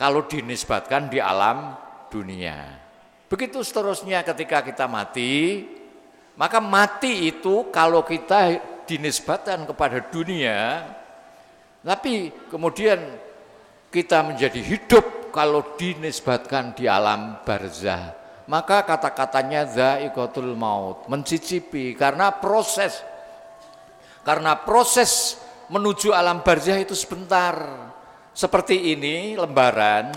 kalau dinisbatkan di alam dunia. Begitu seterusnya ketika kita mati, maka mati itu kalau kita dinisbatkan kepada dunia, tapi kemudian kita menjadi hidup kalau dinisbatkan di alam barzah. Maka kata-katanya za'iqatul maut, mencicipi karena proses karena proses menuju alam barzah itu sebentar. Seperti ini lembaran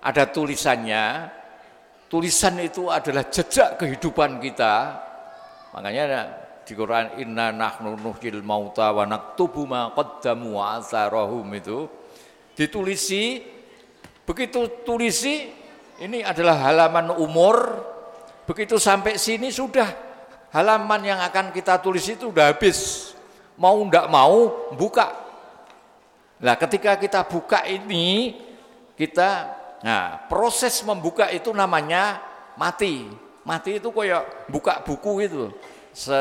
ada tulisannya. Tulisan itu adalah jejak kehidupan kita. Makanya di Quran inna nahnu nuhyil mauta wa naktubu ma qaddamu wa atharahum itu ditulisi begitu tulisi ini adalah halaman umur begitu sampai sini sudah halaman yang akan kita tulis itu sudah habis mau ndak mau buka nah ketika kita buka ini kita nah proses membuka itu namanya mati mati itu kayak buka buku itu setek.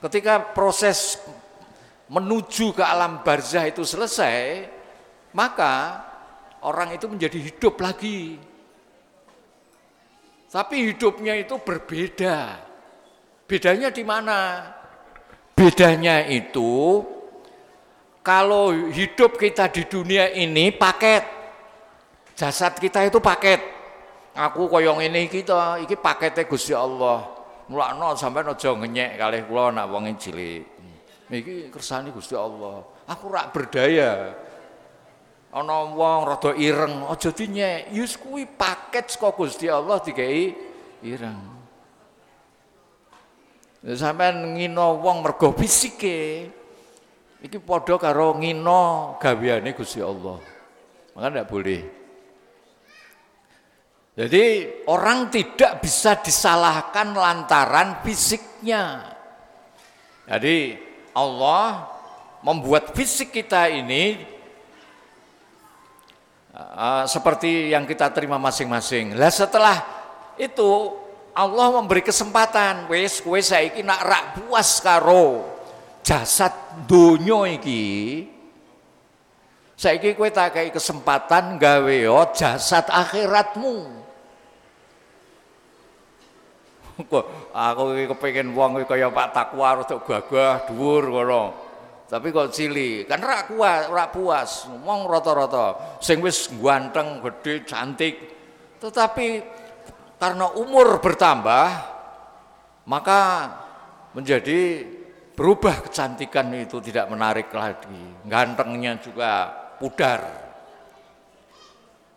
Ketika proses menuju ke alam barzah itu selesai, maka orang itu menjadi hidup lagi. Tapi hidupnya itu berbeda. Bedanya di mana? Bedanya itu kalau hidup kita di dunia ini paket. Jasad kita itu paket. Aku koyong ini kita, iki paketnya Gusti Allah. Mulakno sampai aja ngenyek kalih kula nak wong cilik. Iki kersane Gusti Allah. Aku rak berdaya. Ana wong rada ireng, aja dinyek. Yus kuwi paket saka Gusti Allah dikai ireng. Sampeyan ngino wong mergo fisike. Iki padha karo ngino gaweane Gusti Allah. Maka ndak boleh. Jadi orang tidak bisa disalahkan lantaran fisiknya. Jadi Allah membuat fisik kita ini uh, seperti yang kita terima masing-masing. Lah setelah itu Allah memberi kesempatan, wes wes saiki nak rak puas karo jasad donya iki. Saiki kowe tak kesempatan gawe jasad akhiratmu. aku iki kepengin wong kaya Pak Takwa rada gagah dhuwur ngono. Tapi kok cili, kan ora kuat, ora puas. Wong rata-rata sing wis ganteng, gede, cantik. Tetapi karena umur bertambah maka menjadi berubah kecantikan itu tidak menarik lagi. Gantengnya juga pudar.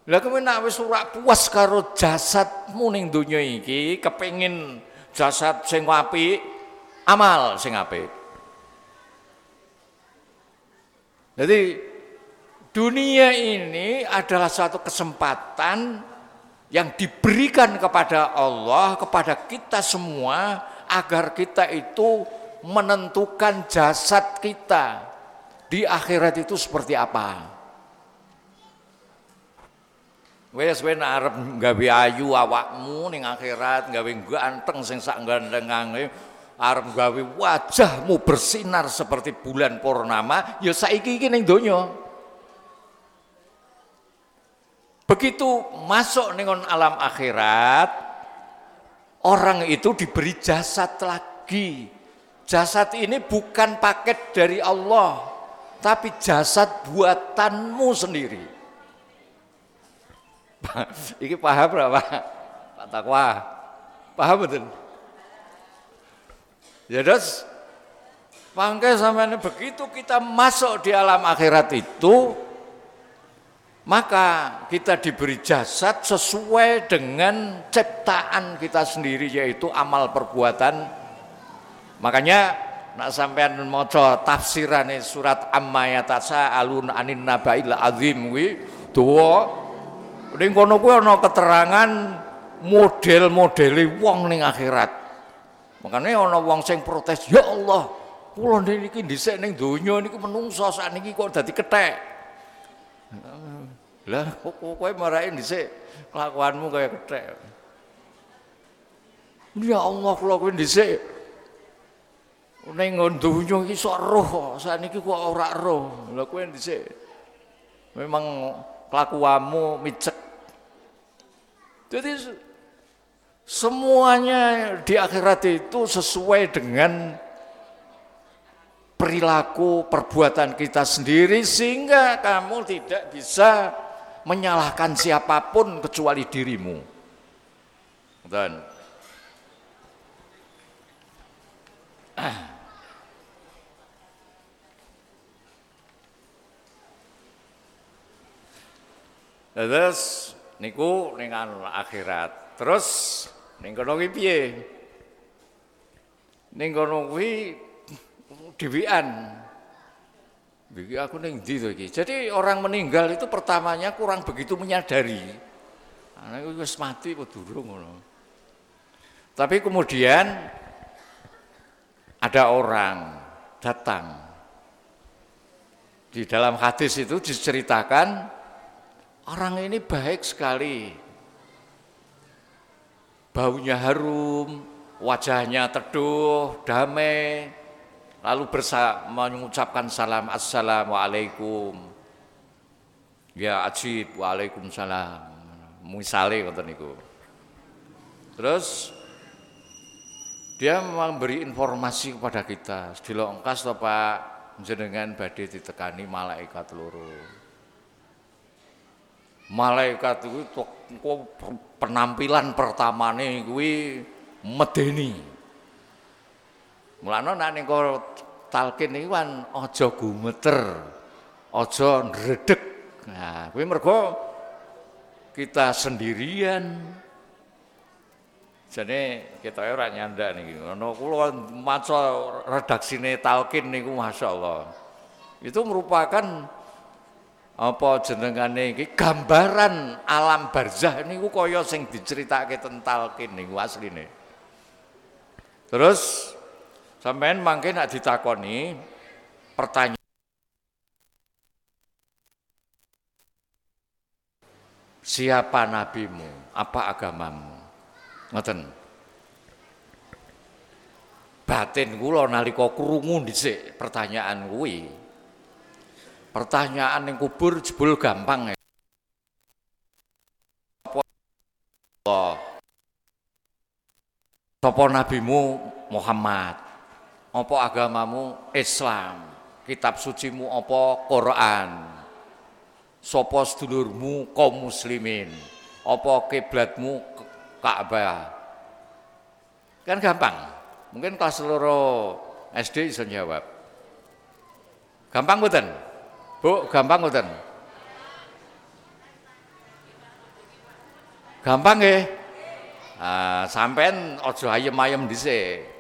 Lah kowe nak ora puas karo jasadmu ning donya iki, kepengin jasad sing apik, amal sing apik. Jadi dunia ini adalah suatu kesempatan yang diberikan kepada Allah, kepada kita semua agar kita itu menentukan jasad kita di akhirat itu seperti apa. Wes kowe arep gawe ayu awakmu ning akhirat, gawe ganteng sing sak gandengange, arep gawe wajahmu bersinar seperti bulan purnama, ya saiki iki ning donya. Begitu masuk ning alam akhirat, orang itu diberi jasad lagi. Jasad ini bukan paket dari Allah, tapi jasad buatanmu sendiri. Iki paham berapa? Pak Takwa. Paham betul? Ya terus Pangke sampai begitu kita masuk di alam akhirat itu maka kita diberi jasad sesuai dengan ciptaan kita sendiri yaitu amal perbuatan. Makanya nak sampean maca tafsiran surat amma yatasa alun anin nabail azim wi tuwa Ning kono kuwi ana keterangan model-modele wong ning akhirat. Makanya ana wong sing protes, "Ya Allah, kula niki dhisik ning donya niku menungso sakniki kok dadi kethek." Lah kok kowe marake dhisik kelakuanmu kaya kethek. Ya Allah, kula kuwi dhisik Ning donya iki sok roh, sakniki kok ora roh. Lha kowe dhisik memang kelakuanmu micek. Jadi semuanya di akhirat itu sesuai dengan perilaku perbuatan kita sendiri sehingga kamu tidak bisa menyalahkan siapa pun kecuali dirimu. Dan Terus niku ning akhirat. Terus ning kono kuwi piye? Ning kono kuwi dhewean. Aku ning ndi? Jadi orang meninggal itu pertamanya kurang begitu menyadari. Anak wis mati durung. Tapi kemudian ada orang datang. Di dalam hadis itu diceritakan orang ini baik sekali. Baunya harum, wajahnya teduh, damai, lalu bersa mengucapkan salam assalamualaikum. Ya ajib waalaikumsalam. Misale ngoten niku. Terus dia memberi informasi kepada kita, dilongkas to Pak, jenengan badhe ditekani malaikat loro. Malaikat itu penampilan pertamane kuwi medeni. Mulane nek ning talkin iki kan aja gumeter, aja ndredeg. Nah, kuwi mergo kita sendirian, jadi kita ora nyanda niki. Ono kula maca redaksine talkin niku masyaallah. Itu merupakan apa jenengane iki gambaran alam barzah niku kaya sing diceritake teng talkin niku asline. Terus sampean mangke nak ditakoni pertanyaan Siapa nabimu? Apa agamamu? Ngoten. Batin kula nalika krungu dhisik pertanyaan kuwi. Pertanyaan yang kubur jebul gampang ya. Allah. Sapa nabimu Muhammad? Apa agamamu Islam? Kitab sucimu apa Quran? Sapa sedulurmu kaum muslimin? Apa kiblatmu Ka'bah. Kan gampang. Mungkin kelas seluruh SD bisa jawab. Gampang mboten? Bu, gampang mboten? Gampang nggih? Nah, sampean aja ayem-ayem dhisik.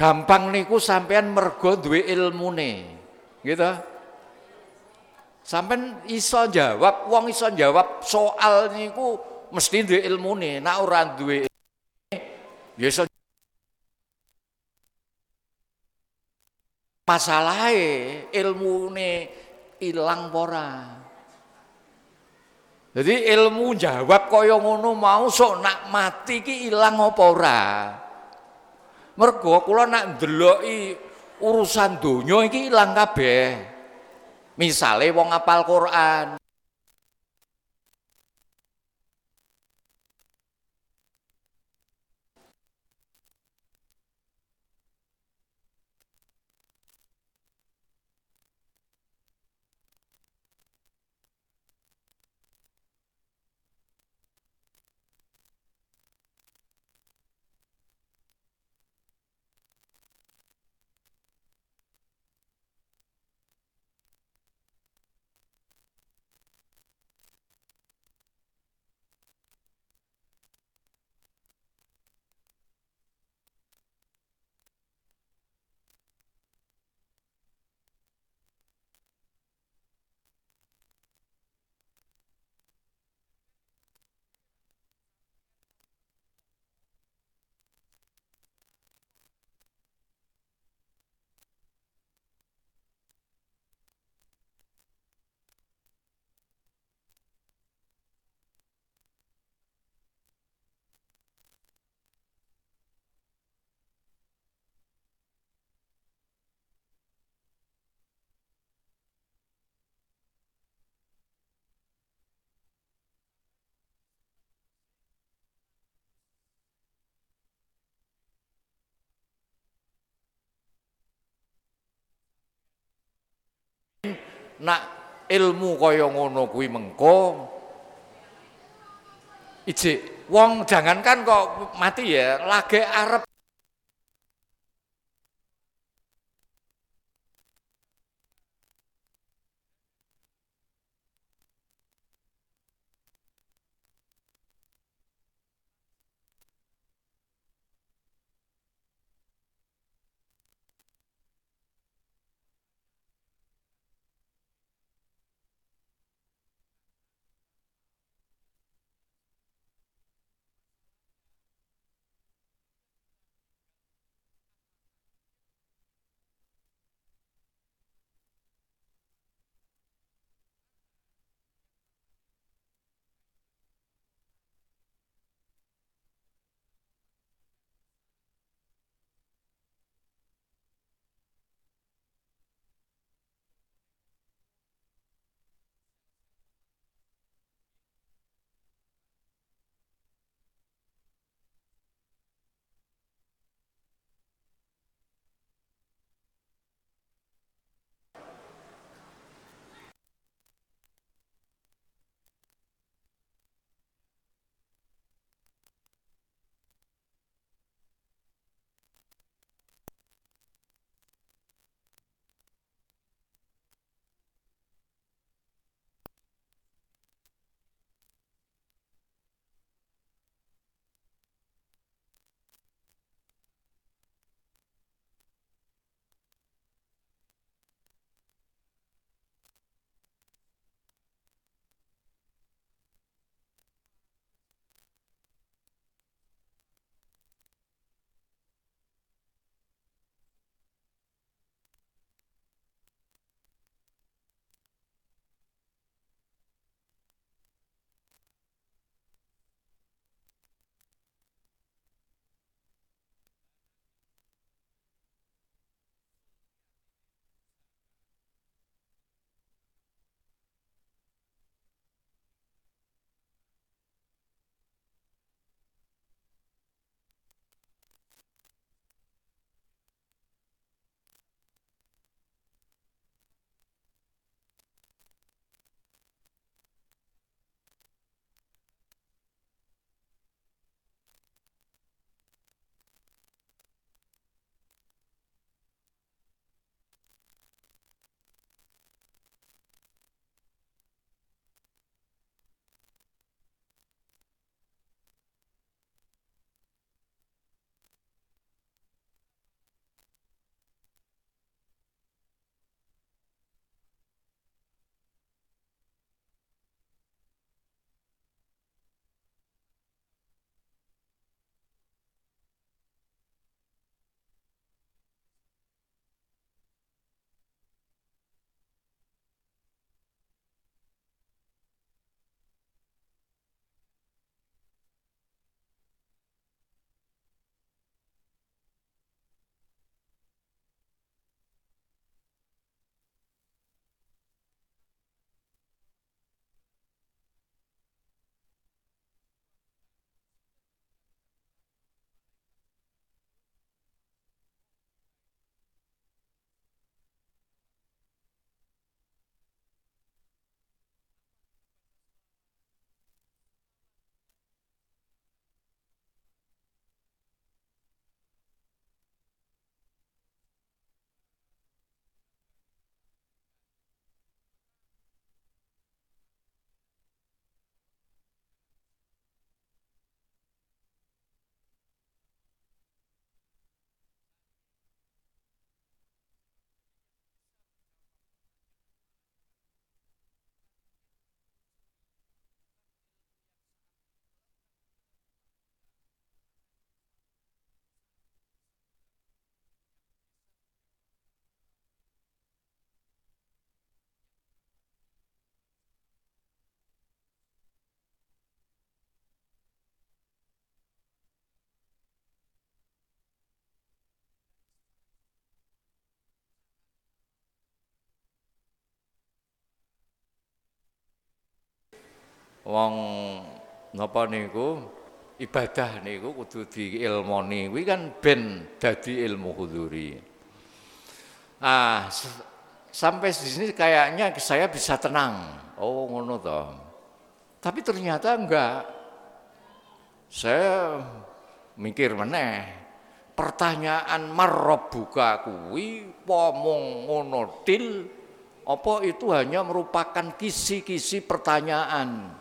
Gampang niku sampean mergo duwe ilmune. Gitu. Sampean iso jawab, wong iso jawab soal niku mesti duwe ilmune nek ora duwe ya iso masalahe ilmune ilang ora jadi ilmu jawab kaya ngono mau sok nak mati ki ilang apa ora mergo kula nak ndeloki urusan donya iki ilang kabeh. Misale wong apal Quran nak ilmu kaya ngono kuwi mengko. Ijik wong jangankan kok mati ya lagi arep wong napa niku ibadah niku kudu diilmoni kuwi kan ben dadi ilmu huduri ah sampai di sini kayaknya saya bisa tenang. Oh, ngono toh. Tapi ternyata enggak. Saya mikir meneh. Pertanyaan marrobuka kuwi pomong ngono til apa itu hanya merupakan kisi-kisi pertanyaan.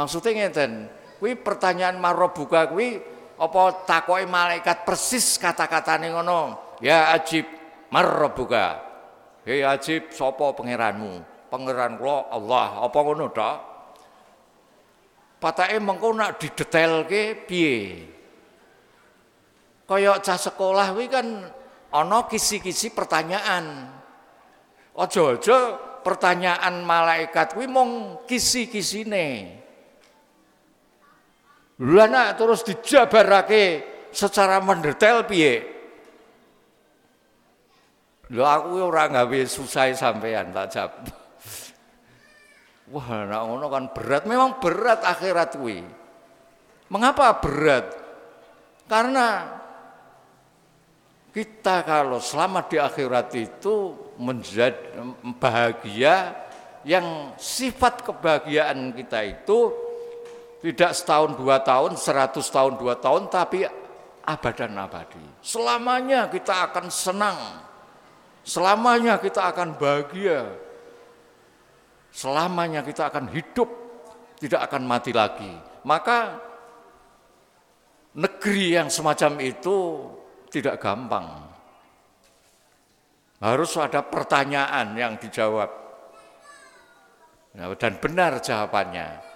Maksudnya ngeten, kuwi pertanyaan marrobuka kuwi apa takoki malaikat persis kata-katane ngono. Ya ajib marrobuka. Hei ajib sapa pangeranmu? Pangeran kula Allah. Apa ngono tok? Patake mengko nak didetailke piye? Kaya cah sekolah kuwi kan ana kisi-kisi pertanyaan. Aja-aja pertanyaan malaikat kuwi mung kisi-kisine. Lha nak terus dijabarake secara mendetail piye? Lho aku ora gawe susah sampean tak jawab. Wah, nak ngono kan berat, memang berat akhirat kuwi. Mengapa berat? Karena kita kalau selama di akhirat itu menjadi bahagia yang sifat kebahagiaan kita itu tidak setahun dua tahun, seratus tahun dua tahun, tapi abadan abadi. Selamanya kita akan senang, selamanya kita akan bahagia, selamanya kita akan hidup, tidak akan mati lagi. Maka negeri yang semacam itu tidak gampang. Harus ada pertanyaan yang dijawab. Dan benar jawabannya.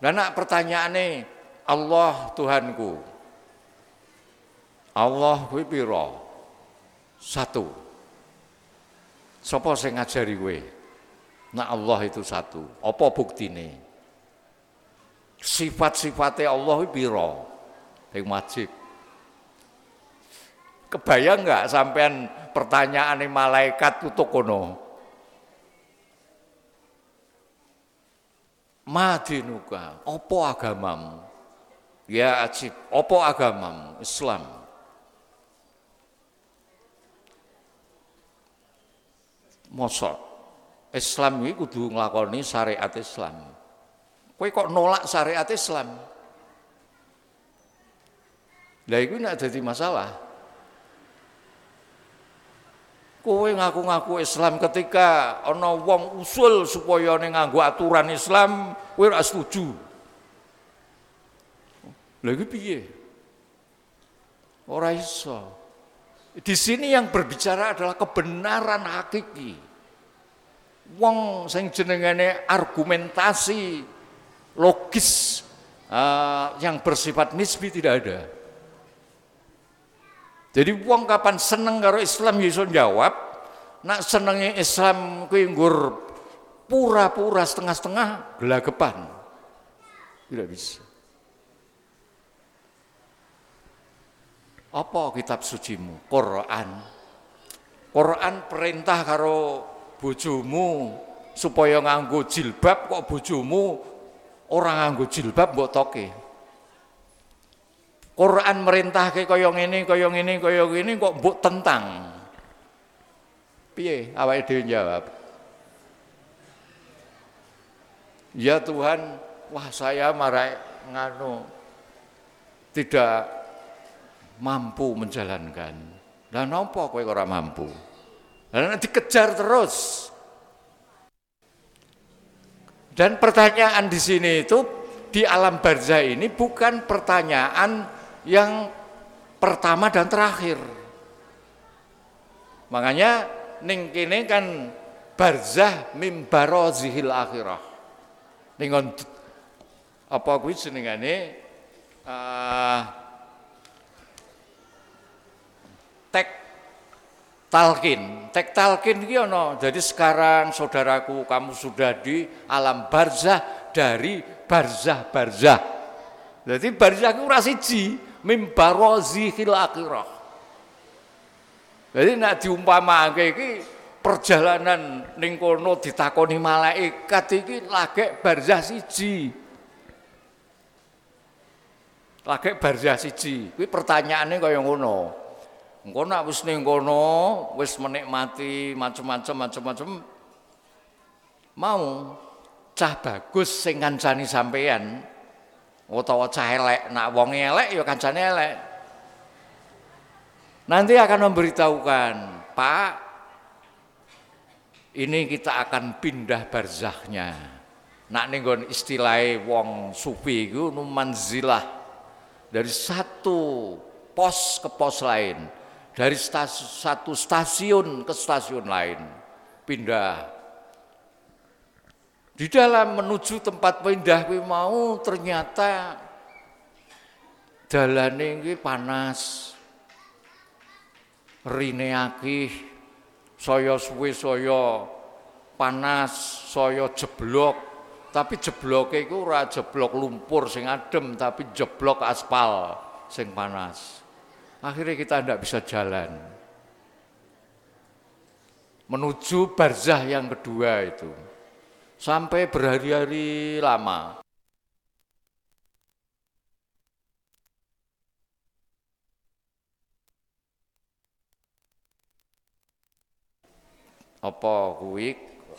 Dan nak pertanyaane Allah Tuhanku. Allah kuwi pira? Satu. Sapa sing ngajari kowe? Nak Allah itu satu. Apa buktine? Sifat-sifatnya Allah kuwi pira? Wajib. Kebayang nggak sampean pertanyaan malaikat tutuk kono? Madinuka, opo agamamu? Ya ajib, opo agamamu? Islam. Mosok Islam ini kudu nglakoni syariat Islam. Kowe kok nolak syariat Islam? Lah iku nek dadi masalah. Kowe ngaku-ngaku Islam ketika ana wong usul supaya ning nganggo aturan Islam, kowe ora setuju. Lha iki piye? Ora iso. Di sini yang berbicara adalah kebenaran hakiki. Wong sing jenengane argumentasi logis uh, yang bersifat nisbi tidak ada. Jadi wong kapan seneng karo Islam ya iso jawab, nak senengnya Islam kuwi nggur pura-pura setengah-setengah gelagapan. Tidak bisa. Apa kitab sucimu? Quran. Quran perintah karo bojomu supaya nganggo jilbab kok bojomu orang nganggo jilbab mbok toke. Quran merintah ke kaya ngene, kaya ngene, kaya ngene kok mbok tentang. Piye awake dhewe jawab? Ya Tuhan, wah saya marah nganu tidak mampu menjalankan. Dan apa kowe ora mampu? Dan dikejar terus. Dan pertanyaan di sini itu di alam barzah ini bukan pertanyaan yang pertama dan terakhir. Makanya ning kene kan barzah mim barozihil akhirah. Ning apa kuwi jenengane uh, tek talkin. Tek talkin iki ana. Jadi sekarang saudaraku kamu sudah di alam barzah dari barzah-barzah. Jadi barzah ku ora siji, mim barozihil akhirah. Jadi nak diumpamake iki perjalanan ning kono ditakoni malaikat iki lagek barzah siji. Lagek barzah siji. Kuwi pertanyaane kaya ngono. Engko nak wis ning kono, wis menikmati macam-macam macam-macam mau cah bagus sing kancani sampean utawa cah elek, nak wong elek ya kancane elek. Nanti akan memberitahukan, Pak, ini kita akan pindah barzahnya. Nak ning istilahnya wong sufi iku manzilah dari satu pos ke pos lain, dari stasiun, satu stasiun ke stasiun lain, pindah. Di dalam menuju tempat pindah mau ternyata jalan ini panas, rine akih saya suwe saya panas saya jeblok. Tapi jebloke iku ora jeblok lumpur sing adem tapi jeblok aspal sing panas. Akhirnya kita tidak bisa jalan. Menuju barzah yang kedua itu sampai berhari-hari lama apa kuwi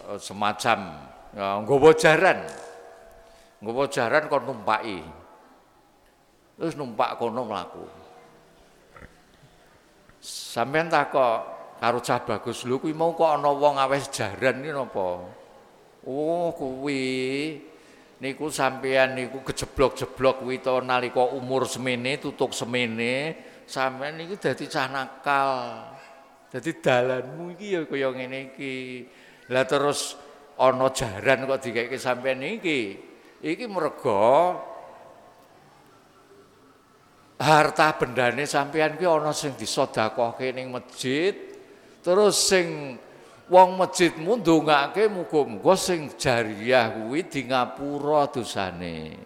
eh, semacam ya, nggawa jaran. Nggawa jaran kon numpaki. Terus numpak kono mlaku. Sampeyan takok karo cah bagus lho kuwi mau kok ana wong awes jaran iki napa? Oh kuwi niku sampeyan niku kejeblok-jeblok kuwi to nalika umur semene tutuk semene sampeyan niku dadi cah nakal. Jadi dalanmu iki ya kaya ngene iki. Lah terus ana jaran kok dikeke sampean iki. Iki merga harta bendane sampean ki ana sing disedekahke ning masjid. Terus sing wong masjidmu ndongake muga-muga sing jariah kuwi di ngapura dosane.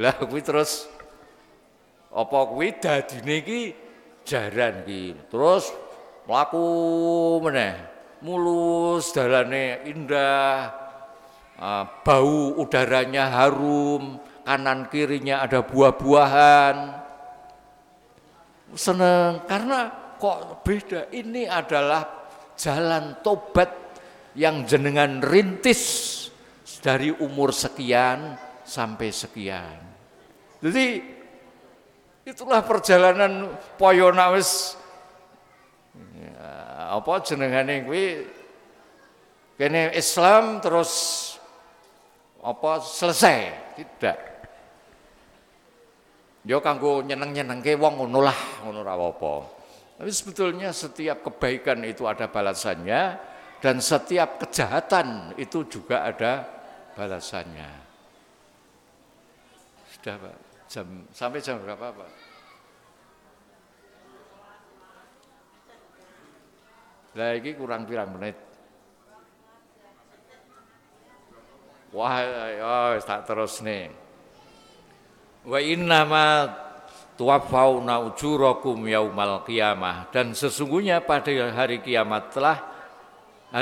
Lah kuwi terus apa kuwi dadine iki jaran ki. Terus mlaku meneh. Mulus dalane indah. Uh, bau udaranya harum, kanan kirinya ada buah-buahan. Seneng karena kok beda. Ini adalah jalan tobat yang jenengan rintis dari umur sekian sampai sekian. Jadi Itulah perjalanan poyona wis ya, apa jenengane kuwi? Kene Islam terus apa selesai? Tidak. Yo kanggo nyeneng-nyenengke wong ngono lah ngono ora apa tapi sebetulnya setiap kebaikan itu ada balasannya dan setiap kejahatan itu juga ada balasannya sudah Pak Jam sampai jam berapa, Pak? Lah iki kurang pirang menit? Wah, ya tak terus nih. Wa inna tuwafauna ujurakum yaumal qiyamah dan sesungguhnya pada hari kiamat telah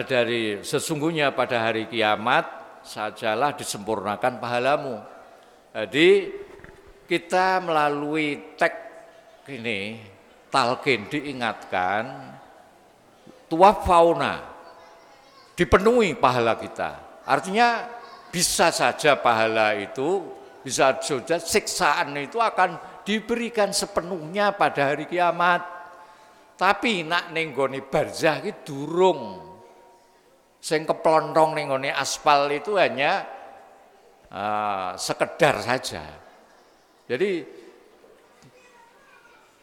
dari sesungguhnya pada hari kiamat sajalah disempurnakan pahalamu. Jadi kita melalui teks ini talqin diingatkan fauna dipenuhi pahala kita. Artinya bisa saja pahala itu bisa saja siksaan itu akan diberikan sepenuhnya pada hari kiamat. Tapi nak nenggoni barzah itu durung. Sing keplontong nenggoni aspal itu hanya uh, sekedar saja. Jadi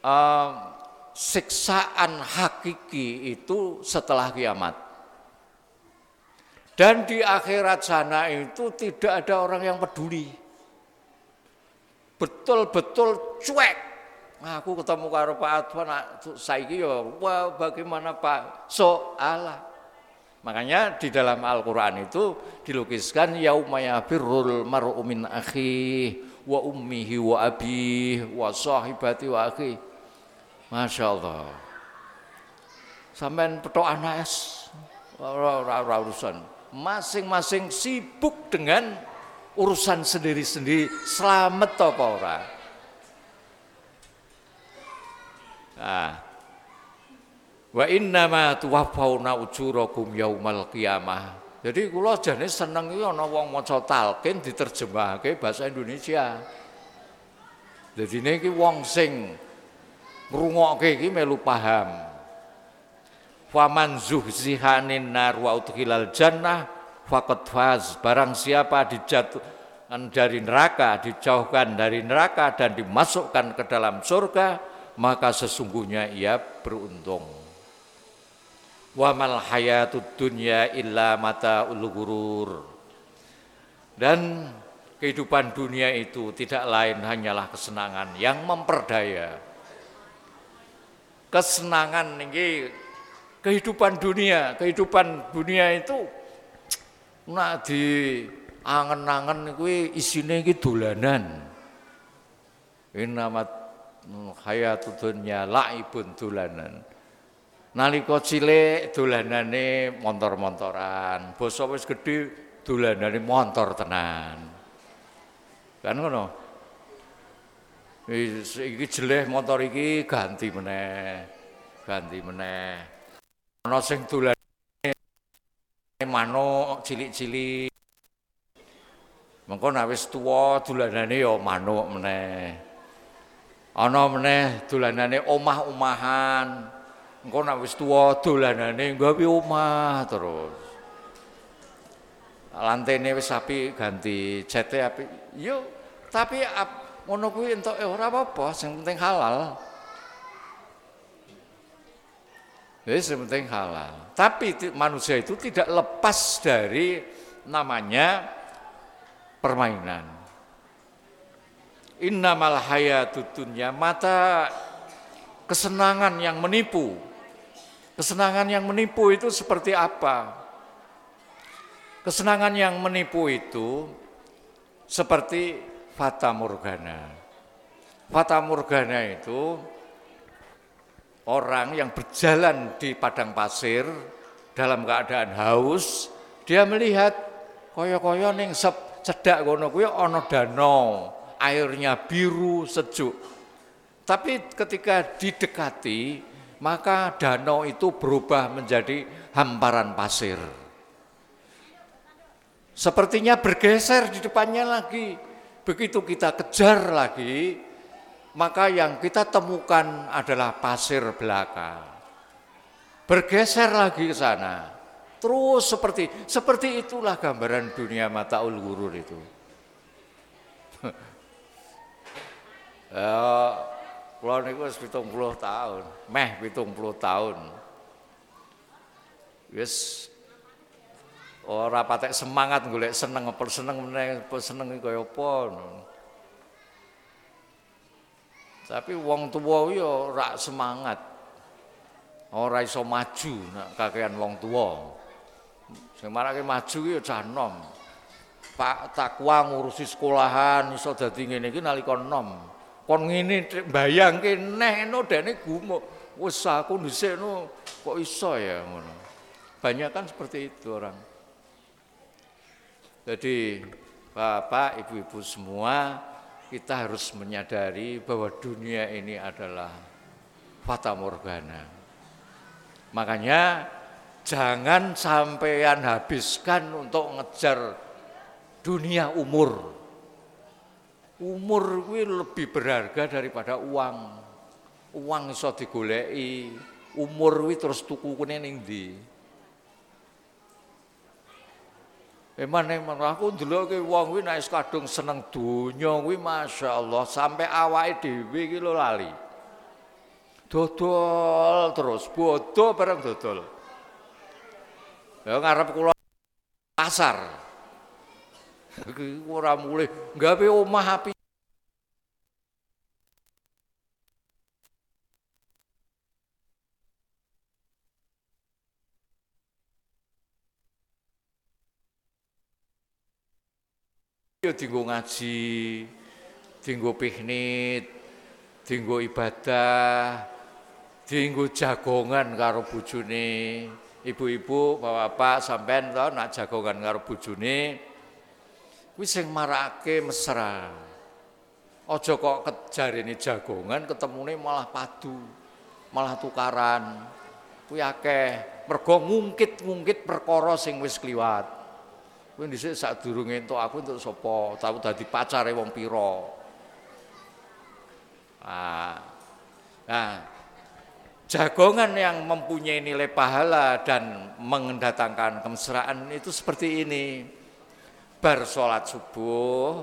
uh, siksaan hakiki itu setelah kiamat. Dan di akhirat sana itu tidak ada orang yang peduli. Betul-betul cuek. Nah, aku ketemu karo Pak Adwan, saiki ya, wah bagaimana Pak? Soalah. Makanya di dalam Al-Quran itu dilukiskan yaumayabirrul mar'u min akhi wa ummihi wa abih wa sahibati wa akhi. Masya Allah. Sampai petok anak es. Masing-masing sibuk dengan urusan sendiri-sendiri. Selamat apa ora? Nah. Wa inna ma tuwaffawna ujurakum yaumal qiyamah. Jadi kula jane seneng iki ana wong maca talqin diterjemahake bahasa Indonesia. Jadi ini iki wong sing ngrungokke iki melu paham. Faman zuhzihanin nar wa udkhilal jannah faqad faz. Barang siapa dijatuhkan dari neraka, dijauhkan dari neraka dan dimasukkan ke dalam surga, maka sesungguhnya ia beruntung wa mal hayatud dunya illa mata ulugurur dan kehidupan dunia itu tidak lain hanyalah kesenangan yang memperdaya kesenangan ini kehidupan dunia kehidupan dunia itu nak di angen-angen kuwi isine iki dolanan inamat hayatud dunya laibun dolanan Nalika cilik dolanane motor-motoran, basa wis gedhe dolanane motor tenan. Kan ngono. Iki jeleh motor iki ganti meneh. Ganti meneh. Ana sing dolane manuk cilik-cilik. Mengko nek wis tuwa dolanane ya manuk meneh. Ana meneh dolanane omah-omahan. Engko nek wis tuwa dolanane gawe omah terus. Lantene wis api ganti cete api. Yo, tapi ngono kuwi entuk ora apa-apa, sing penting halal. Wis sing penting halal. Tapi manusia itu tidak lepas dari namanya permainan. Innamal hayatud dunya mata kesenangan yang menipu Kesenangan yang menipu itu seperti apa? Kesenangan yang menipu itu seperti fata morgana. Fata morgana itu orang yang berjalan di padang pasir dalam keadaan haus, dia melihat koyo-koyo ning cedak kono kuwi ana danau, airnya biru sejuk. Tapi ketika didekati, maka danau itu berubah menjadi hamparan pasir. Sepertinya bergeser di depannya lagi. Begitu kita kejar lagi, maka yang kita temukan adalah pasir belaka. Bergeser lagi ke sana. Terus seperti seperti itulah gambaran dunia mata ul itu. ya, Kula niku wis 70 tahun, meh 70 tahun. Wis ora patek semangat golek seneng apa seneng meneh apa seneng. Tapi wong tuwa ya ora semangat. Ora iso maju nek kakean wong tuwa. Sing marake maju ya cah nom. Pak takwa ngurusi sekolahan iso dadi ngene iki nalika nom kon ngene bayangke neh no dene gumuk wis aku dhisik no kok iso ya ngono banyak kan seperti itu orang jadi Bapak, Ibu-ibu semua kita harus menyadari bahwa dunia ini adalah fata morgana. Makanya jangan sampean habiskan untuk ngejar dunia umur. Umur kuwi lebih berharga daripada uang. Uang iso digoleki, umur kuwi terus tuku kene ning? Emang ning aku ndelokke wong kuwi nek kadung seneng donya kuwi masyaallah sampai awake dhewe iki lho lali. Dodol terus, bodoh bareng dodol. Ya ngarep kula pasar. ora mulih gawe omah api ya ngaji, dinggo piknik, dinggo ibadah, dinggo jagongan karo bojone. Ibu-ibu, bapak-bapak sampean to nak jagongan karo bojone, kuwi sing marake mesra. Aja kok kejarene jagongan ketemune malah padu. malah tukaran. Kuwi akeh mergo ngungkit-ngungkit perkara sing wis kliwat. Kuwi dhisik sadurunge entuk aku entuk sapa, tau dadi pacare wong pira. Ah. Nah, jagongan yang mempunyai nilai pahala dan mendatangkan kemesraan itu seperti ini. Bar sholat subuh,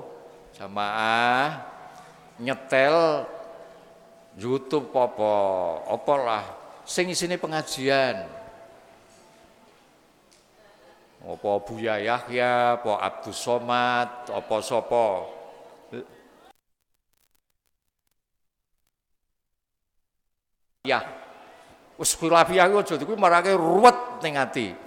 jamaah, nyetel YouTube apa, apa lah, sing isine pengajian. Apa Buya Yahya, apa Abdus Somad, apa sapa. Ya, Wis khilafiyah aja kuwi marake ruwet ning ati.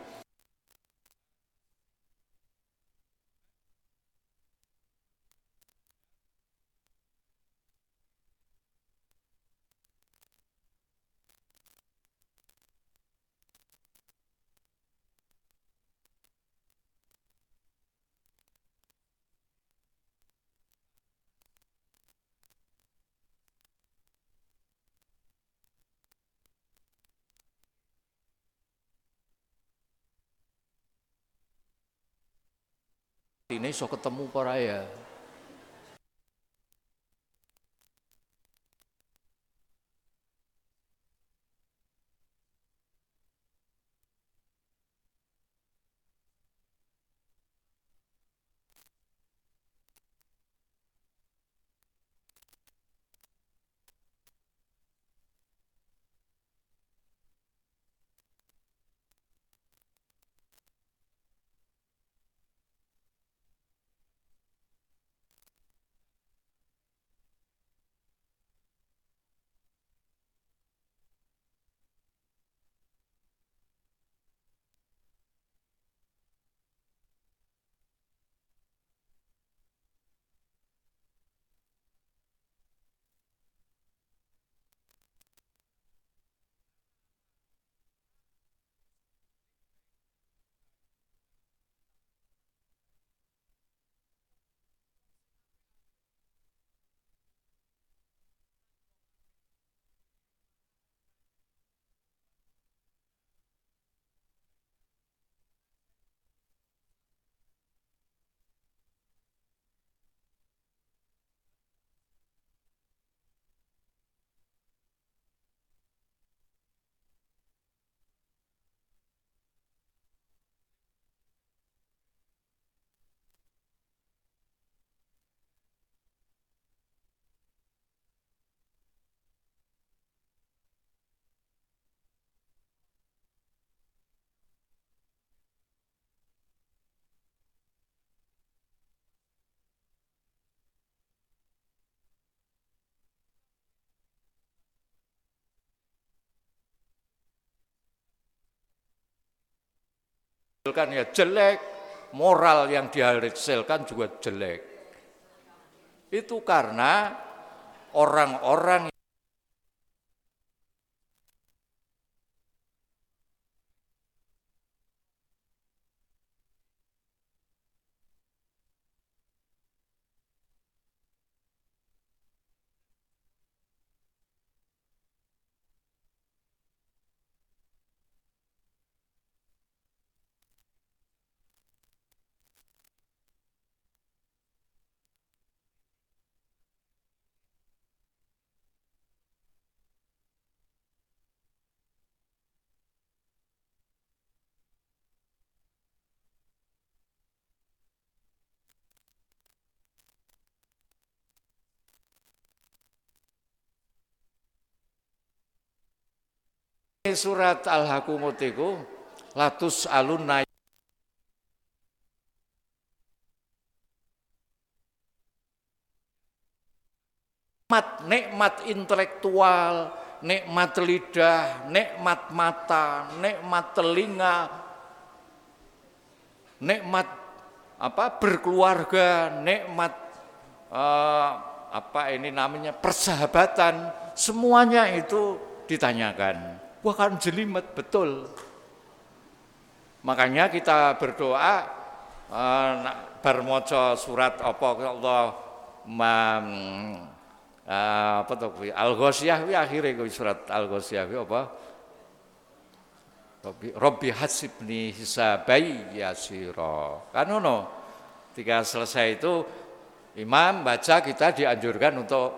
Ini iso ketemu para ya. Kan ya jelek, moral yang dihasilkan juga jelek. Itu karena orang-orang surat Al-Hakumut itu latus alunna nikmat nikmat intelektual, nikmat lidah, nikmat mata, nikmat telinga, nikmat apa berkeluarga, nikmat uh, apa ini namanya persahabatan, semuanya itu ditanyakan. Wah kan jelimet betul. Makanya kita berdoa uh, bermoco surat apa Allah uh, apa tuh Al-Ghasyiyah kuwi akhire kuwi surat Al-Ghasyiyah apa? Robbi, Robbi hasibni hisabai yasira. Kan ngono. Ketika selesai itu imam baca kita dianjurkan untuk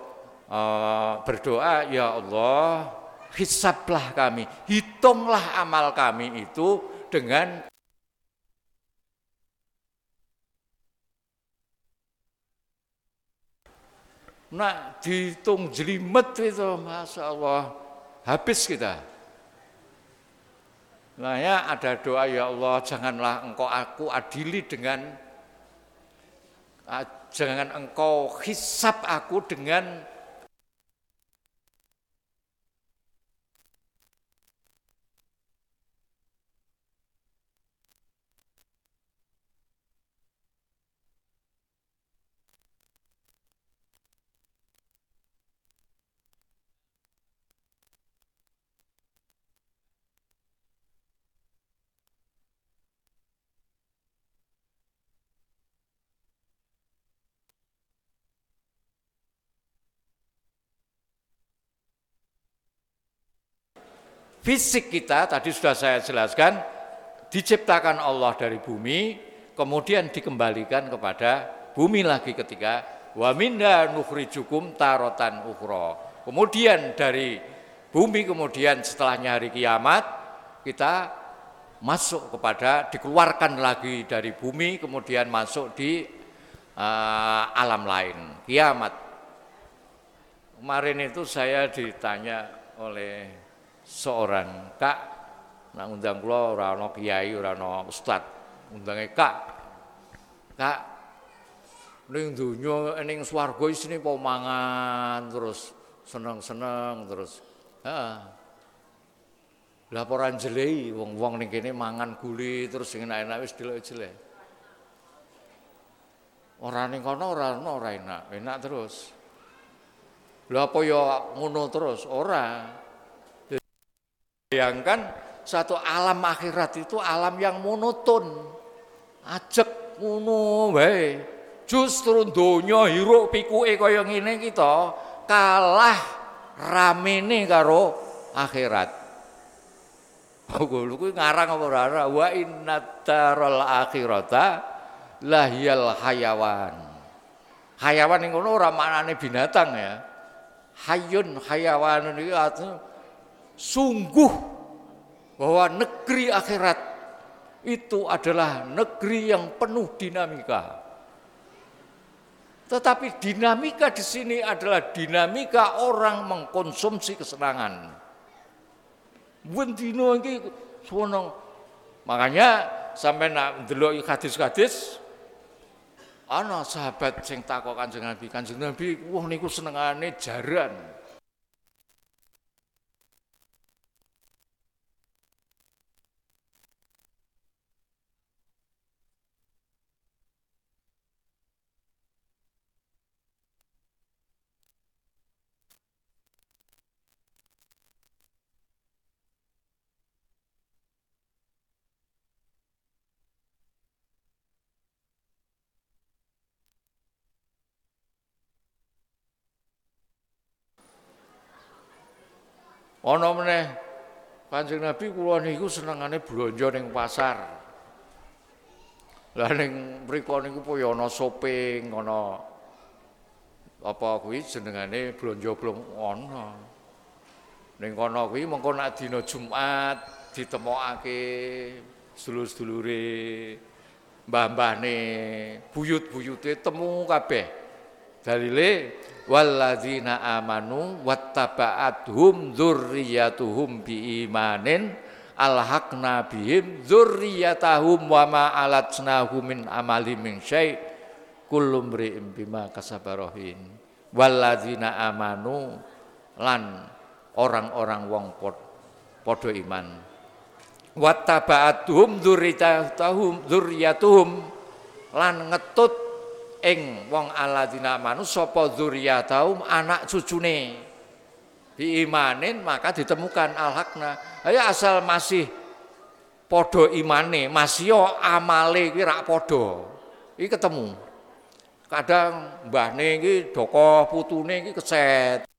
uh, berdoa ya Allah hisablah kami, hitunglah amal kami itu dengan Nah, dihitung jelimet itu, Masya Allah, habis kita. Nah ya ada doa, ya Allah, janganlah engkau aku adili dengan, jangan engkau hisap aku dengan Fisik kita tadi sudah saya jelaskan diciptakan Allah dari bumi, kemudian dikembalikan kepada bumi lagi ketika wa minda nukhrijukum tarotan ukhra. Kemudian dari bumi kemudian setelahnya hari kiamat kita masuk kepada dikeluarkan lagi dari bumi kemudian masuk di uh, alam lain kiamat kemarin itu saya ditanya oleh seorang kak. Nak undang kula ora ana kiai ora ana ustad. Undange kak. Kak ning donya ning swarga isine po mangan terus seneng-seneng terus heeh. Laporan jelei wong-wong ning kene mangan guli terus sing enak-enak wis delok jelek ora ning kono ora ora enak. Enak terus. Lha apa ya ngono terus? Ora Bayangkan satu alam akhirat itu alam yang monoton. Ajek ngono wae. Justru donya hiruk pikuke kaya ngene kita kalah ramene karo akhirat. Aku lho kuwi ngarang apa ora wa innadarul akhirata lahyal hayawan. Hayawan ning ngono ora maknane binatang ya. Hayun hayawan iki sungguh bahwa negeri akhirat itu adalah negeri yang penuh dinamika. Tetapi dinamika di sini adalah dinamika orang mengkonsumsi kesenangan. Bendino iki seneng. Makanya sampai nak ndelok hadis-hadis ana sahabat sing takok Kanjeng Nabi, Kanjeng Nabi, wah niku senengane jaran. Ana meneh Kanjeng Nabi kula niku senengane blanja ning pasar. Lah ning mriku niku ya ana shopping, ana apa kuwi jenengane blanja blong ana. Ning kono kuwi mengko nek dina Jumat ditemokake sedulur-sedulure mbah-mbahne, buyut-buyute temu kabeh. Dalile walladzina amanu wattaba'athum dzurriyyatuhum biimanin alhaqna bihim dzurriyyatahum wa ma min amali min syai kullu mri'in bima kasabarahin walladzina amanu lan orang-orang wong padha iman. Wattaba'athum dzurriyyatuhum lan ngetut ing wong alladzina amanu sapa dzurriyyatahum anak cucune. Diimanin maka ditemukan al-hakna ayo asal masih podo imane masih yo amale kuwi rak podo iki ketemu. Kadang mbahne iki doko putune iki keset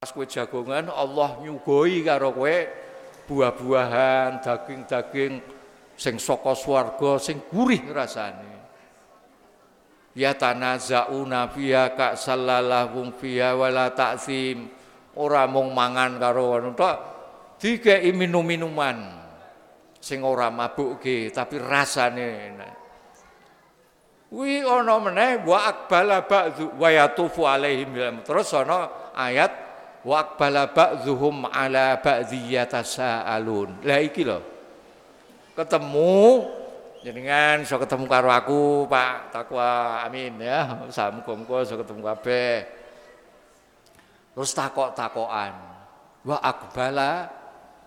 Pas kue jagongan Allah nyugoi karo kue buah-buahan, daging-daging sing saka swarga sing gurih rasane. Ya tanazauna fiha ka sallalahum fiha wala ta'zim. Ora mung mangan karo ngono tok, dikei minum-minuman sing ora mabukke tapi rasane enak. Wi ana meneh wa akbala ba'dhu wa yatufu alaihim terus ana ayat wa aqbala ba'dhuhum ala ba'dhi yatasaalun. Lah iki lho. Ketemu jenengan iso ketemu karo aku Pak Takwa amin ya. Muga-muga iso ketemu kabeh. Terus takok-takokan. Wa aqbala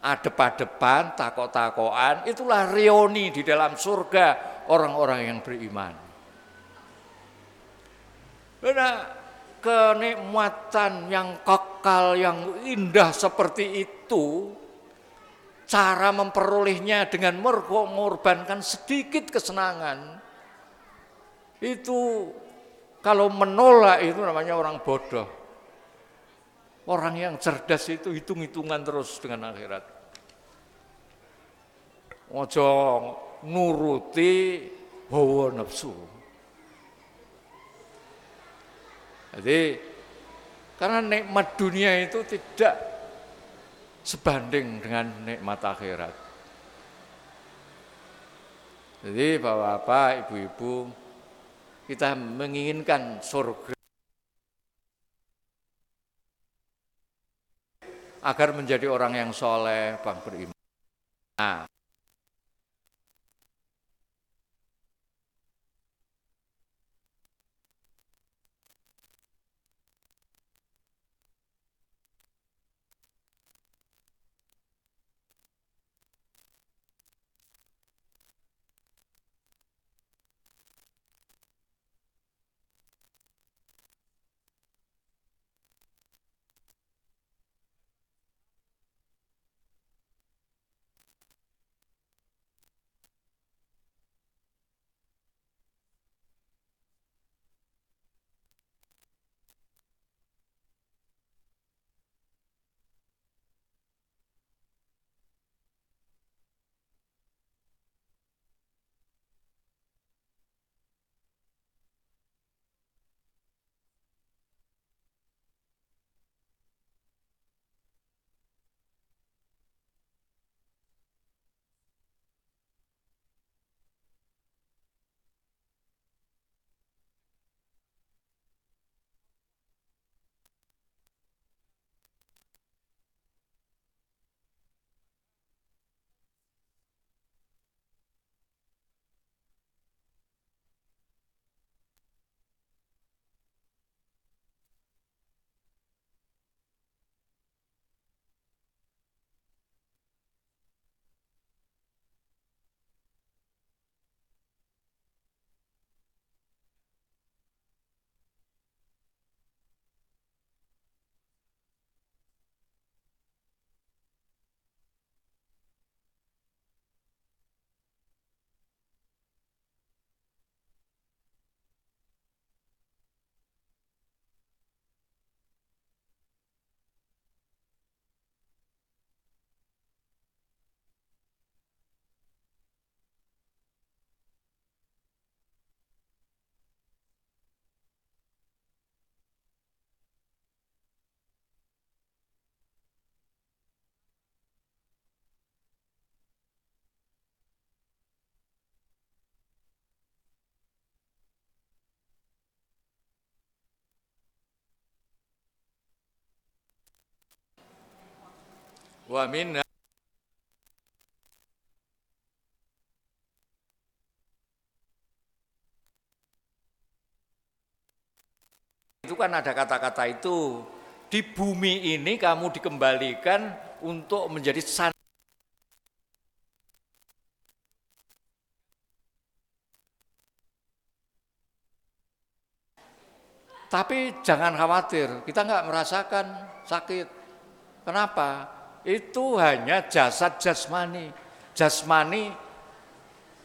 adep-adepan takok-takokan itulah reuni di dalam surga orang-orang yang beriman. Nah, kenikmatan yang kekal, yang indah seperti itu, cara memperolehnya dengan mengorbankan sedikit kesenangan, itu kalau menolak itu namanya orang bodoh. Orang yang cerdas itu hitung-hitungan terus dengan akhirat. Ojo nuruti hawa nafsu. Jadi karena nikmat dunia itu tidak sebanding dengan nikmat akhirat. Jadi bapak-bapak, ibu-ibu, kita menginginkan surga agar menjadi orang yang soleh, bang beriman. Nah, wa minna itu kan ada kata-kata itu di bumi ini kamu dikembalikan untuk menjadi san Tapi jangan khawatir, kita nggak merasakan sakit. Kenapa? Itu hanya jasad jasmani. Jasmani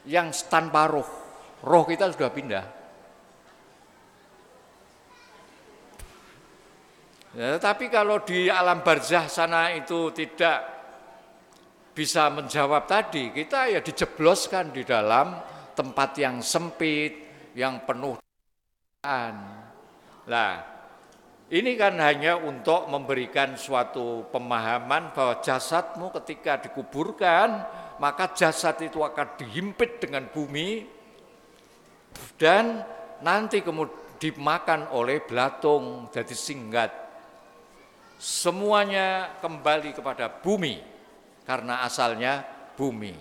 yang tanpa roh. Roh kita sudah pindah. Ya, tapi kalau di alam barzah sana itu tidak bisa menjawab tadi, kita ya dijebloskan di dalam tempat yang sempit, yang penuh Nah, ini kan hanya untuk memberikan suatu pemahaman bahwa jasadmu ketika dikuburkan, maka jasad itu akan dihimpit dengan bumi dan nanti kemudian dimakan oleh belatung jadi singgat. Semuanya kembali kepada bumi karena asalnya bumi.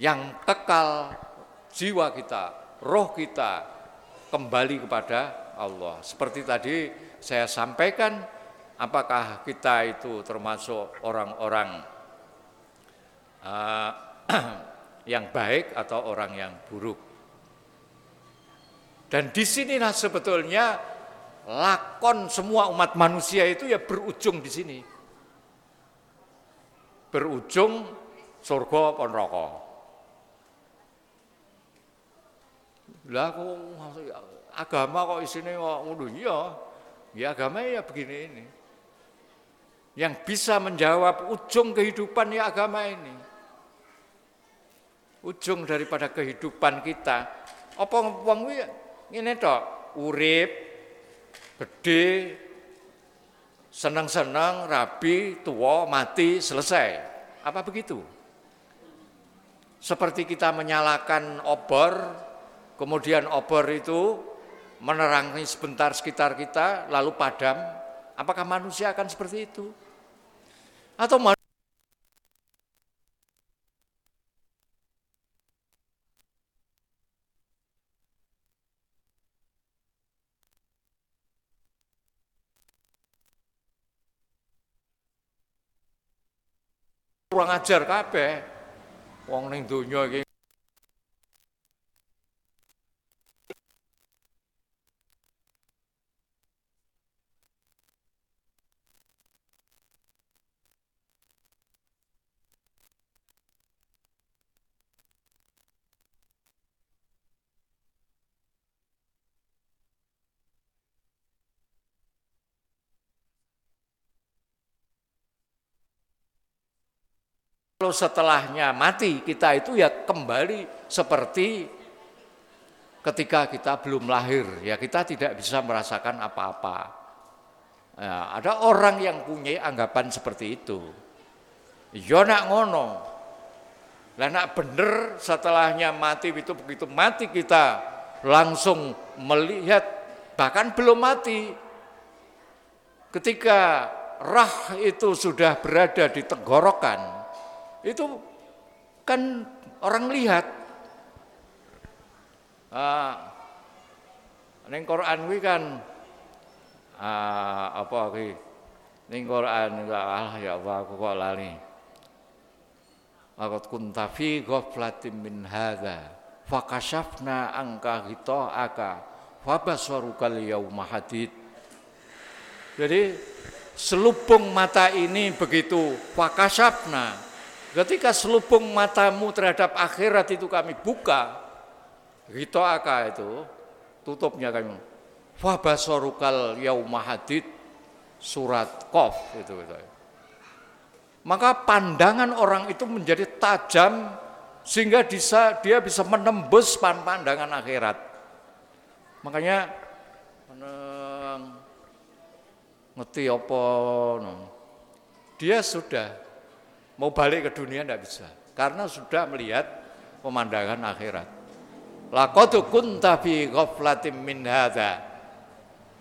Yang kekal jiwa kita, roh kita kembali kepada Allah. Seperti tadi saya sampaikan, apakah kita itu termasuk orang-orang uh, yang baik atau orang yang buruk. Dan di sinilah sebetulnya lakon semua umat manusia itu ya berujung di sini. Berujung surga neraka. Lah kok agama kok isinya kok ngono iya. Ya agama ya begini ini. Yang bisa menjawab ujung kehidupan ya agama ini. Ujung daripada kehidupan kita. Apa wong kuwi ngene tok, urip gede senang-senang, rabi, tua, mati, selesai. Apa begitu? Seperti kita menyalakan obor, kemudian obor itu menerangi sebentar sekitar kita lalu padam, apakah manusia akan seperti itu? Atau manusia kurang ajar kabeh wong ning donya iki Kalau setelahnya mati kita itu ya kembali seperti ketika kita belum lahir ya kita tidak bisa merasakan apa-apa. Ya, ada orang yang punya anggapan seperti itu. Ya nak ngono. Lah nak bener setelahnya mati itu begitu mati kita langsung melihat bahkan belum mati. Ketika rah itu sudah berada di tenggorokan, itu kan orang lihat. Ah, neng Quran kuwi kan ah, apa kuwi? Ning Quran ah ya Allah aku kok lali. Aku kunta fi ghaflatin min hadza fakashafna angka aka fabasarukal yauma hadid. Jadi selubung mata ini begitu fakashafna Ketika selubung matamu terhadap akhirat itu kami buka, aka itu tutupnya kami. Fabasorukal yaumahadid surat Qaf itu, itu. Maka pandangan orang itu menjadi tajam sehingga bisa, dia bisa menembus pandangan akhirat. Makanya ngerti apa dia sudah Mau balik ke dunia tidak bisa. Karena sudah melihat pemandangan akhirat. Laqad kunta fi ghaflatin min hadza.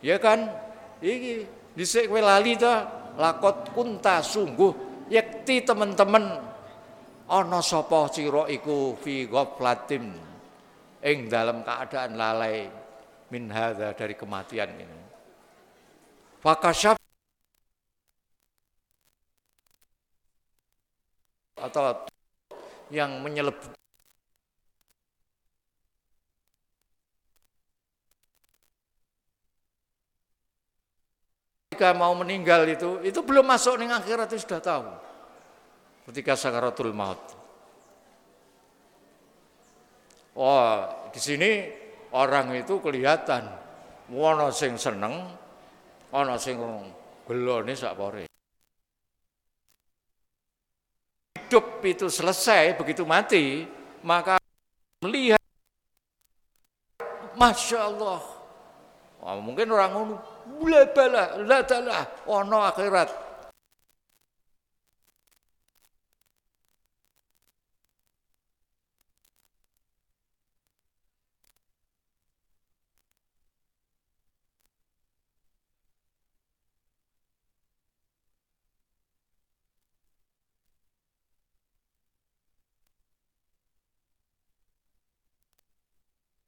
Ya kan? Iki dhisik kowe lali ta? Laqad kunta sungguh yakti teman-teman ana sapa sira iku fi ghaflatin ing dalam keadaan lalai min hadza dari kematian ini. Fakasyaf atau yang menyeleb ketika mau meninggal itu itu belum masuk ning akhirat itu sudah tahu. Ketika sakaratul maut. Oh di sini orang itu kelihatan. Wono sing seneng ana sing gelone sak pore hidup itu selesai begitu mati maka melihat Masya Allah. Oh, mungkin orang ngono bala bala la talah ono akhirat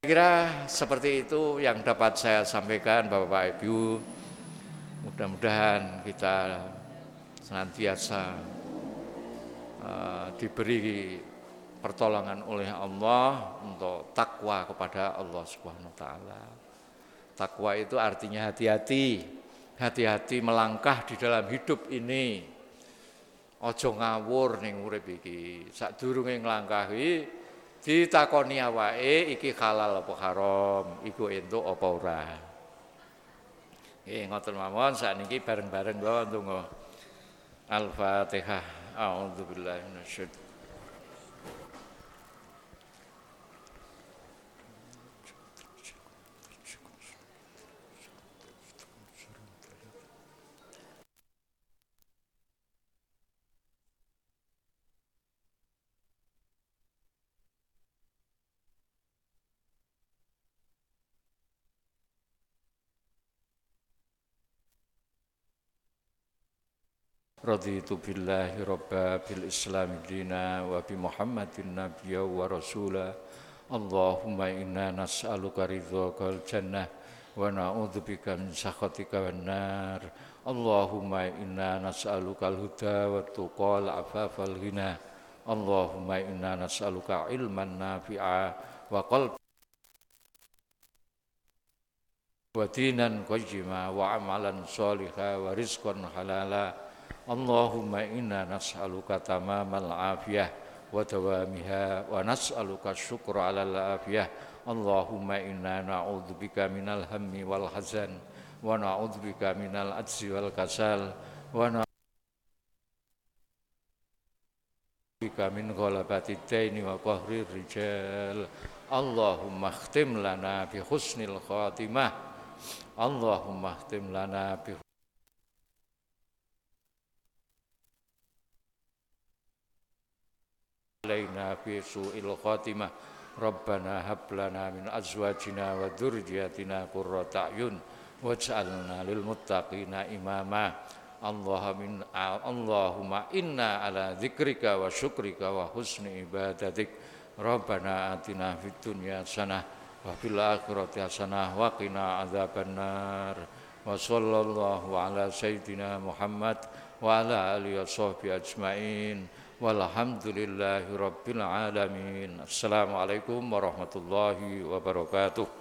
kira seperti itu yang dapat saya sampaikan Bapak Ibu. Mudah-mudahan kita senantiasa uh, diberi pertolongan oleh Allah untuk takwa kepada Allah Subhanahu wa taala. Takwa itu artinya hati-hati, hati-hati melangkah di dalam hidup ini. Ojo ngawur ning urip iki. Sadurunge nglangkahi ditakoni awake iki halal apa haram, iku entuk apa ora. Nggih ngoten mawon sakniki bareng-bareng kula ndonga Al-Fatihah. A'udzubillahi minasyaitonir Raditu billahi rabba bil islam dina wa bi muhammadin nabiyya wa rasula. Allahumma inna nas'aluka ridhaka jannah wa na'udzubika min sakhatika wan nar. Allahumma inna nas'aluka al huda wa tuqa al afafa al ghina. Allahumma inna nas'aluka ilman nafi'a wa qalb wa dinan qayyima wa amalan salihah wa rizqan halala Allahumma inna nas'aluka tamamal afiyah wa dawamiha wa nas'aluka syukra ala al-afiyah Allahumma inna na'udzubika minal hammi wal hazan wa na'udzubika minal ajzi wal kasal wa na'udzubika min ghalabati daini wa qahri rijal Allahumma khtim lana bi husnil khatimah. Allahumma khtim lana bi علينا في سوء الخاتمة ربنا هب لنا من أزواجنا وذرياتنا قرة أعين واجعلنا للمتقين إماما اللهم اللهم إنا على ذكرك وشكرك وحسن عبادتك ربنا آتنا في الدنيا حسنة وفي الآخرة حسنة وقنا عذاب النار وصلى الله على سيدنا محمد وعلى آله وصحبه أجمعين Walhamdulillahi Rabbil Alamin. Assalamualaikum warahmatullahi wabarakatuh.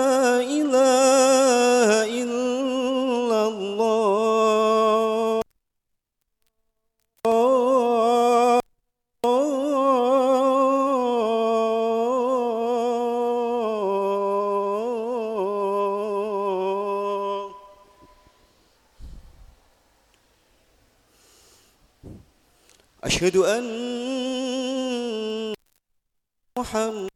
أشهد أن محمد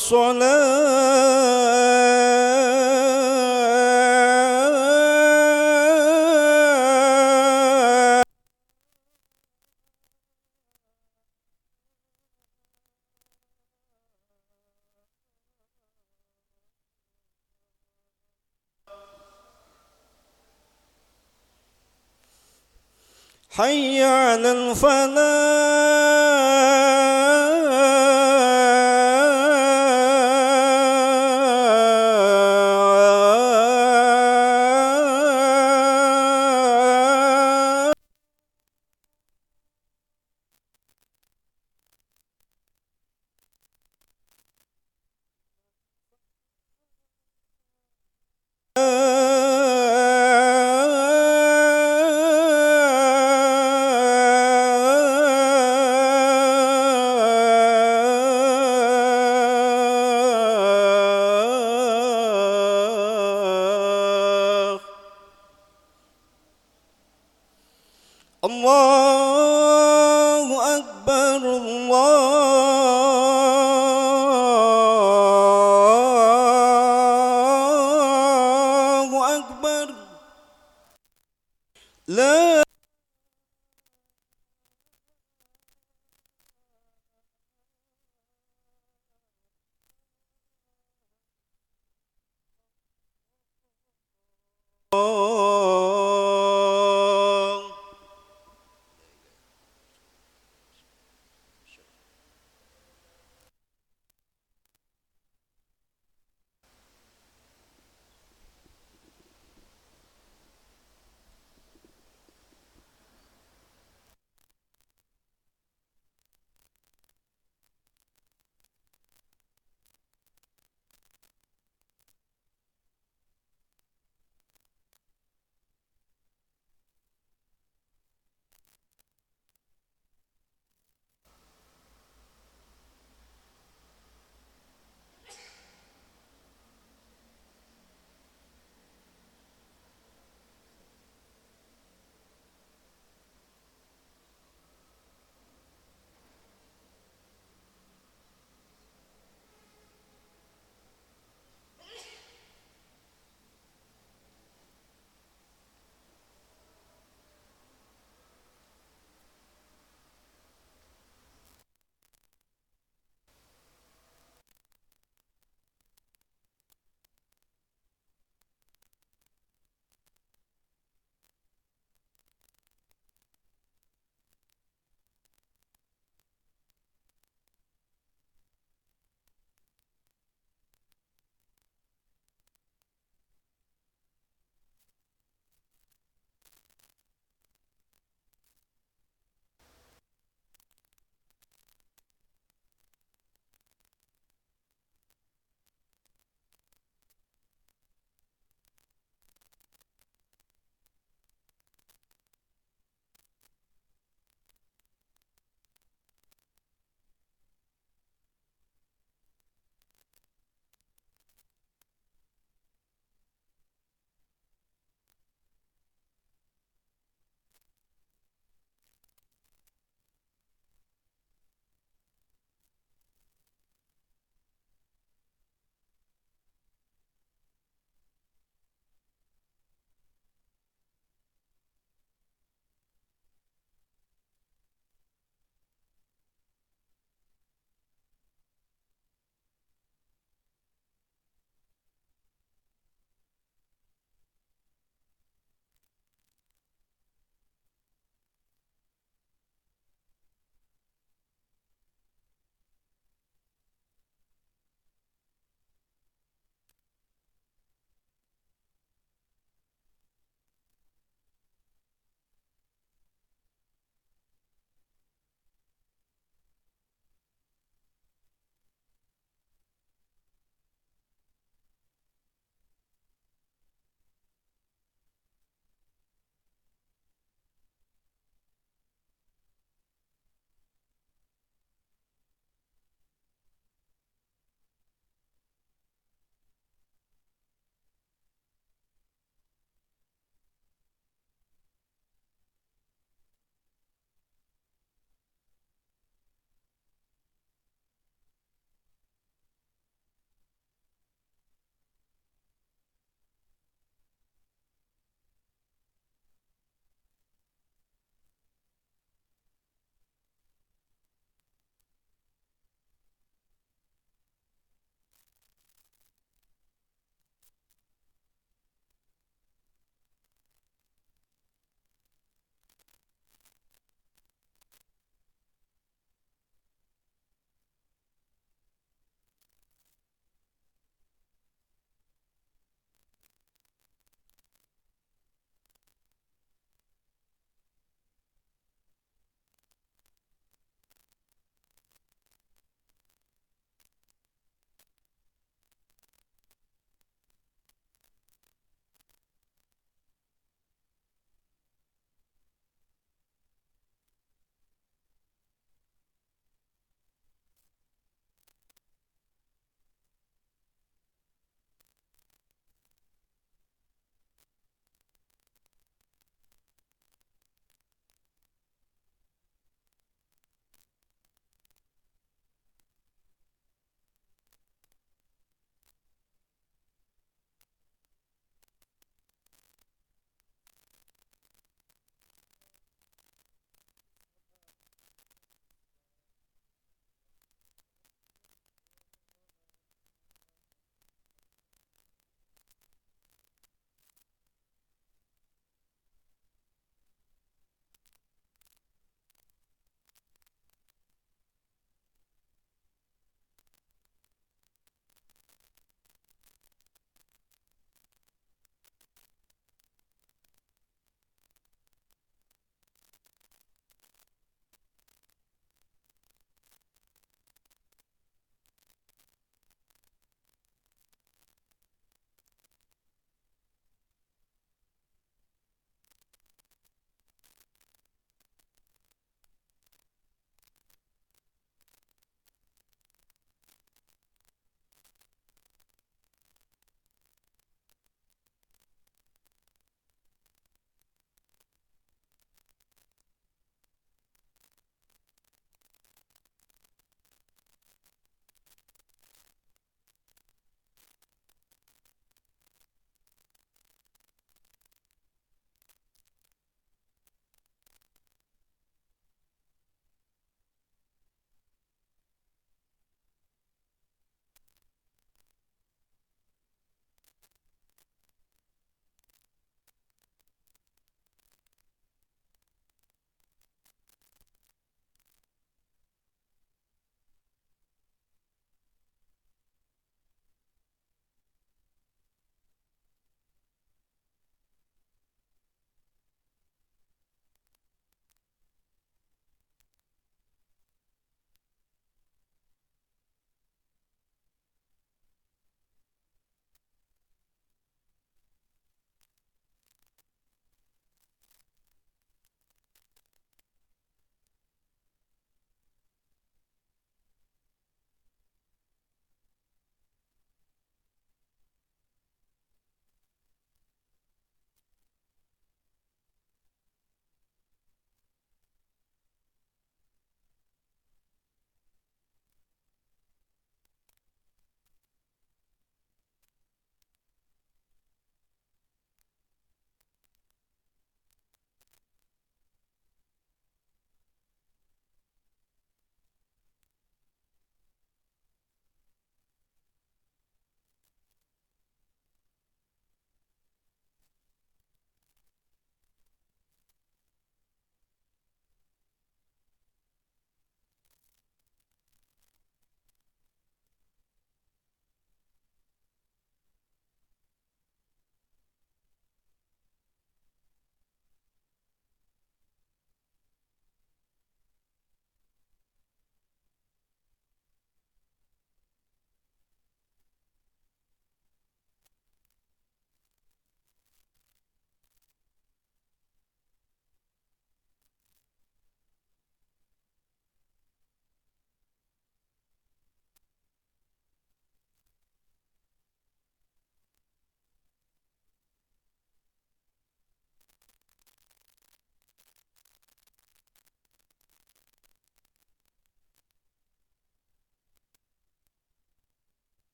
صلاة. حي على الفلاح.